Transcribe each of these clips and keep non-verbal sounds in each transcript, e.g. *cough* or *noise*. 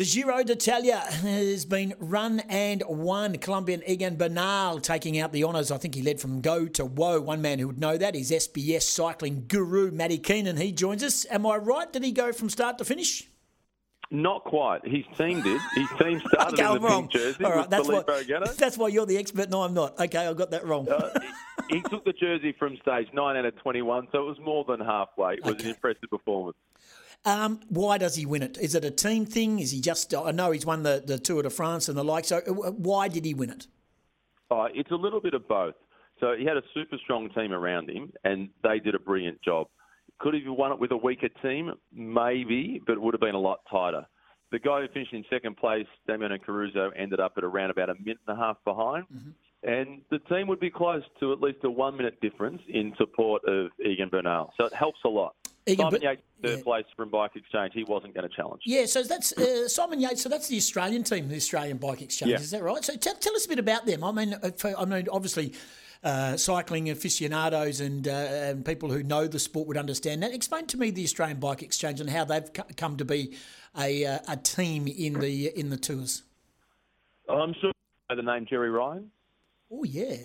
The Giro d'Italia has been run and won. Colombian Egan Bernal taking out the honours. I think he led from go to woe. One man who would know that is SBS cycling guru Matty Keenan. He joins us. Am I right? Did he go from start to finish? Not quite. His team did. His team started okay, in the wrong. pink jersey All right, that's why, *laughs* that's why you're the expert. No, I'm not. Okay, I got that wrong. Uh, he, he took the jersey from stage 9 out of 21, so it was more than halfway. It was Okay. an impressive performance. Um, why does he win it? Is it a team thing? Is he just? I know he's won the, the Tour de France and the like. So uh, why did he win it? Uh, it's a little bit of both. So he had a super strong team around him, and they did a brilliant job. Could he have won it with a weaker team? Maybe, but it would have been a lot tighter. The guy who finished in second place, Damiano Caruso, ended up at around about a minute and a half behind. And the team would be close to at least a one minute difference in support of Egan Bernal. So it helps a lot. Egan Simon Ber- Yates, third yeah. place from Bike Exchange, he wasn't going to challenge. Yeah, so that's uh, Simon Yates. So that's the Australian team, the Australian Bike Exchange. Yeah. Is that right? So tell, tell us a bit about them. I mean, uh, for, I mean, obviously, uh, cycling aficionados and uh, and people who know the sport would understand that. Explain to me the Australian Bike Exchange and how they've co- come to be a uh, a team in the in the tours. I'm sure you know the name Gerry Ryan. Oh yeah,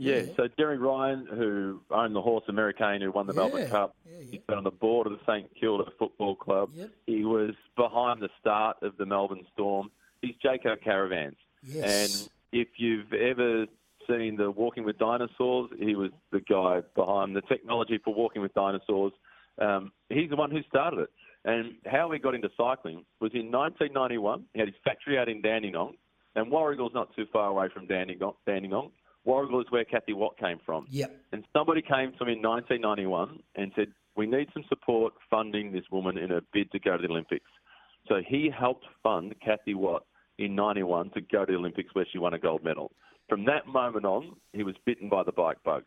Yeah, so Gerry Ryan, who owned the horse Americain, who won the Yeah, Melbourne Cup, yeah, yeah. he's been on the board of the St Kilda Football Club. Yep. He was behind the start of the Melbourne Storm. He's Jayco Caravans. Yes. And if you've ever seen the Walking with Dinosaurs, he was the guy behind the technology for Walking with Dinosaurs. Um, he's the one who started it. And how he got into cycling was in 1991. He had his factory out in Dandenong, and Warragul's not too far away from Dandenong. Warragul is where Kathy Watt came from. Yep. And somebody came to me in 1991 and said, "We need some support funding this woman in her bid to go to the Olympics." So he helped fund Kathy Watt in 91 to go to the Olympics where she won a gold medal. From that moment on, he was bitten by the bike bug.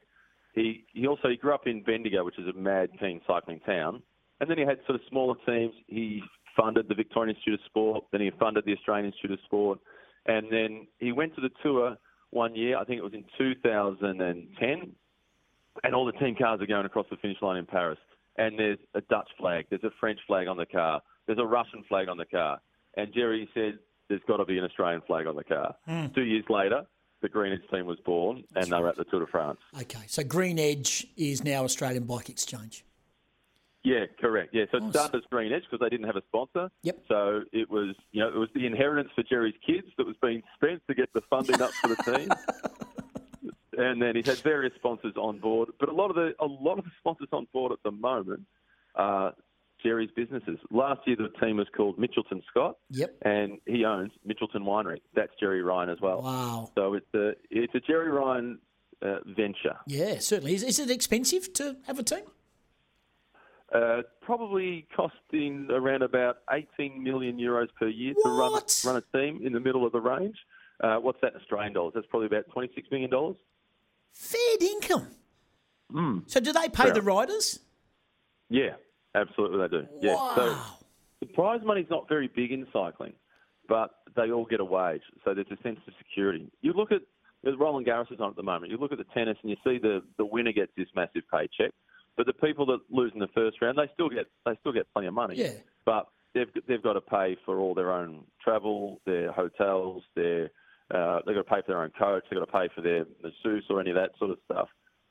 He he also he grew up in Bendigo, which is a mad keen cycling town, and then he had sort of smaller teams. He funded the Victorian Institute of Sport, then he funded the Australian Institute of Sport, and then he went to the tour one year. I think it was in 2010, and all the team cars are going across the finish line in Paris. And there's a Dutch flag, there's a French flag on the car, there's a Russian flag on the car. And Gerry said, "There's got to be an Australian flag on the car." Hmm. Two years later, the Green Edge team was born, and they were at the Tour de France. Okay, so Green Edge is now Australian Bike Exchange. Yeah, correct. Yeah, so it started as Green Edge because they didn't have a sponsor. Yep. So it was, you know, it was the inheritance for Gerry's kids that was being to get the funding up for the team. *laughs* and then he had various sponsors on board, but a lot of the a lot of the sponsors on board at the moment are Gerry's businesses. Last year the team was called Mitchelton Scott, Yep. and he owns Mitchelton Winery. That's Gerry Ryan as well. Wow. So it's a it's a Gerry Ryan uh, venture. Yeah, certainly. Is, is it expensive to have a team? Uh, probably costing around about 18 million euros per year to run run a team in the middle of the range. Uh, what's that in Australian dollars? That's probably about 26 million dollars. Fair income. Hmm. So do they pay Fair. the riders? Yeah, absolutely they do. Yeah. So Wow. the prize money's not very big in cycling, but they all get a wage, so there's a sense of security. You look at there's Roland Garros is on at the moment. You look at the tennis and you see the the winner gets this massive paycheck, but the people that lose in the first round they still get they still get plenty of money. Yeah. But they've they've got to pay for all their own travel, their hotels, their uh, they've got to pay for their own coach, they've got to pay for their masseuse or any of that sort of stuff.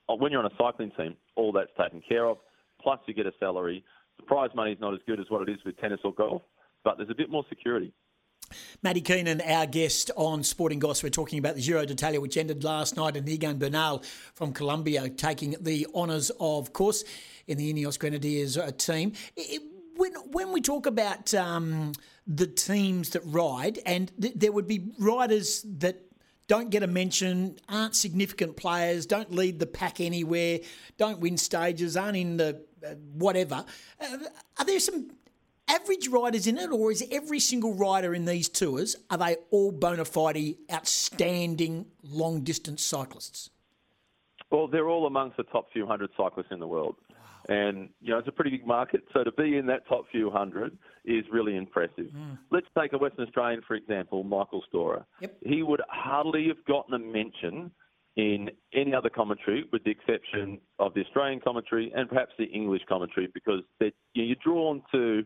Uh, When you're on a cycling team, all that's taken care of. Plus, you get a salary. The prize money is not as good as what it is with tennis or golf, but there's a bit more security. Matty Keenan, our guest on Sporting Goss. We're talking about the Giro d'Italia, which ended last night, and Egan Bernal from Colombia taking the honours, of course, in the Ineos Grenadiers uh, team. I- I- When, when we talk about um, the teams that ride, and th- there would be riders that don't get a mention, aren't significant players, don't lead the pack anywhere, don't win stages, aren't in the uh, whatever. Uh, are there some average riders in it, or is every single rider in these tours are they all bona fide, outstanding long distance cyclists? Well, they're all amongst the top few hundred cyclists in the world. And, you know, it's a pretty big market. So to be in that top few hundred is really impressive. Hmm. Let's take a Western Australian, for example, Michael Storer. Yep. He would hardly have gotten a mention in any other commentary, with the exception of the Australian commentary and perhaps the English commentary, because you know, you're drawn to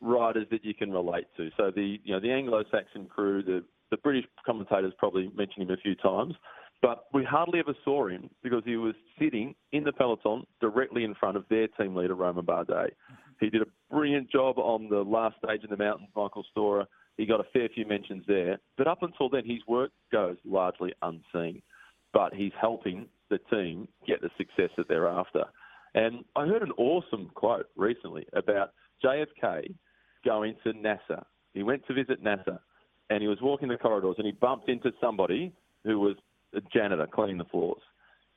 riders that you can relate to. So the you know the Anglo-Saxon crew, the the British commentators probably mentioned him a few times, but we hardly ever saw him because he was sitting in the peloton directly in front of their team leader Romain Bardet. He did a brilliant job on the last stage in the mountains, Michael Storer. He got a fair few mentions there, but up until then, his work goes largely unseen. But he's helping the team get the success that they're after. And I heard an awesome quote recently about JFK going to NASA. He went to visit NASA and he was walking the corridors and he bumped into somebody who was a janitor cleaning the floors.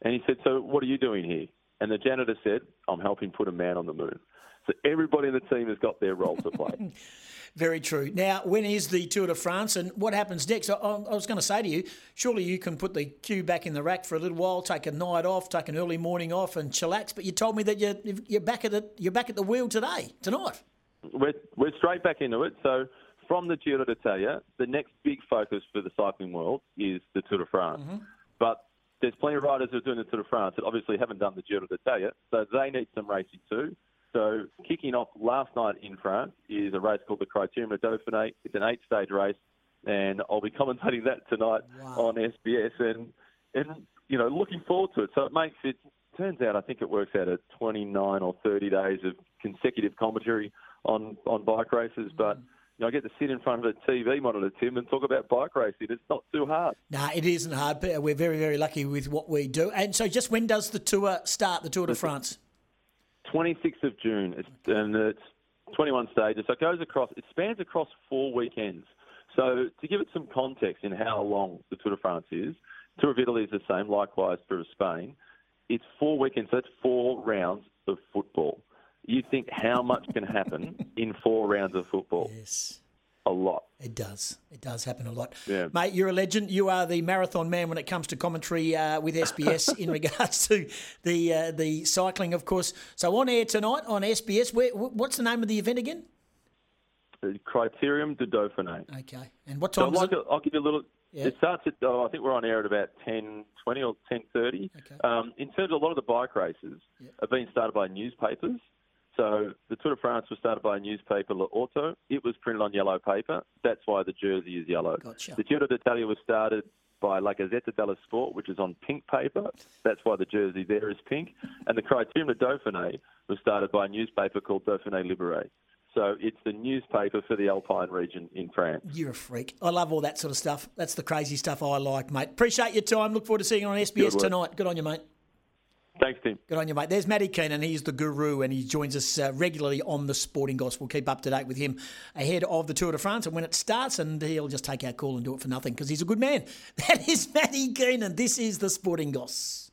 And he said, So what are you doing here? And the janitor said, I'm helping put a man on the moon. So everybody in the team has got their role to play. *laughs* Very true. Now, when is the Tour de France and what happens next? I, I was going to say to you, surely you can put the cue back in the rack for a little while, take a night off, take an early morning off, and chillax. But you told me that you're, you're back at the you're back at the wheel today, tonight. We're we're straight back into it. So from the Giro d'Italia, the next big focus for the cycling world is the Tour de France. Mm-hmm. But there's plenty of riders who are doing the Tour de France that obviously haven't done the Giro d'Italia, so they need some racing too. So kicking off last night in France is a race called the Criterium de Dauphiné. It's an eight-stage race, and I'll be commentating that tonight wow. on SBS. And and you know, looking forward to it. So it makes it turns out I think it works out at 29 or 30 days of consecutive commentary on on bike races, but. You know, I get to sit in front of a TV monitor, Tim, and talk about bike racing. It's not too hard. No, nah, it isn't hard. But we're very, very lucky with what we do. And so, just when does the tour start? The Tour de France. 26th of June, it's, and it's 21 stages. So it goes across, it spans across four weekends. So to give it some context in how long the Tour de France is, Tour of Italy is the same, likewise Tour of Spain. It's four weekends, so it's four rounds of football. You think how much can happen *laughs* in four rounds of football? Yes a lot. It does. It does happen a lot. Yeah. Mate, you're a legend. You are the marathon man when it comes to commentary uh, with SBS *laughs* in regards to the uh, the cycling, of course. So on air tonight on SBS, where, what's the name of the event again? The Criterium de Dauphiné. Okay. And what time so like it? I'll give you a little... Yeah. It starts at, oh, I think we're on air at about 10.20 or 10.30. Okay. Um, in terms of a lot of the bike races yeah. have been started by newspapers. So the Tour de France was started by a newspaper, L'Auto. It was printed on yellow paper. That's why the jersey is yellow. Gotcha. The Giro d'Italia was started by La Gazzetta dello Sport, which is on pink paper. That's why the jersey there is pink. And the Criterium de Dauphiné was started by a newspaper called Dauphiné Libéré. So it's the newspaper for the Alpine region in France. You're a freak. I love all that sort of stuff. That's the crazy stuff I like, mate. Appreciate your time. Look forward to seeing you on SBS tonight. Good on you, mate. Thanks, Tim. Good on you, mate. There's Matty Keenan. He's the guru, and he joins us uh, regularly on the Sporting Gospel. Keep up to date with him ahead of the Tour de France and when it starts, and he'll just take our call and do it for nothing because he's a good man. *laughs* That is Matty Keenan. This is the Sporting Gospel.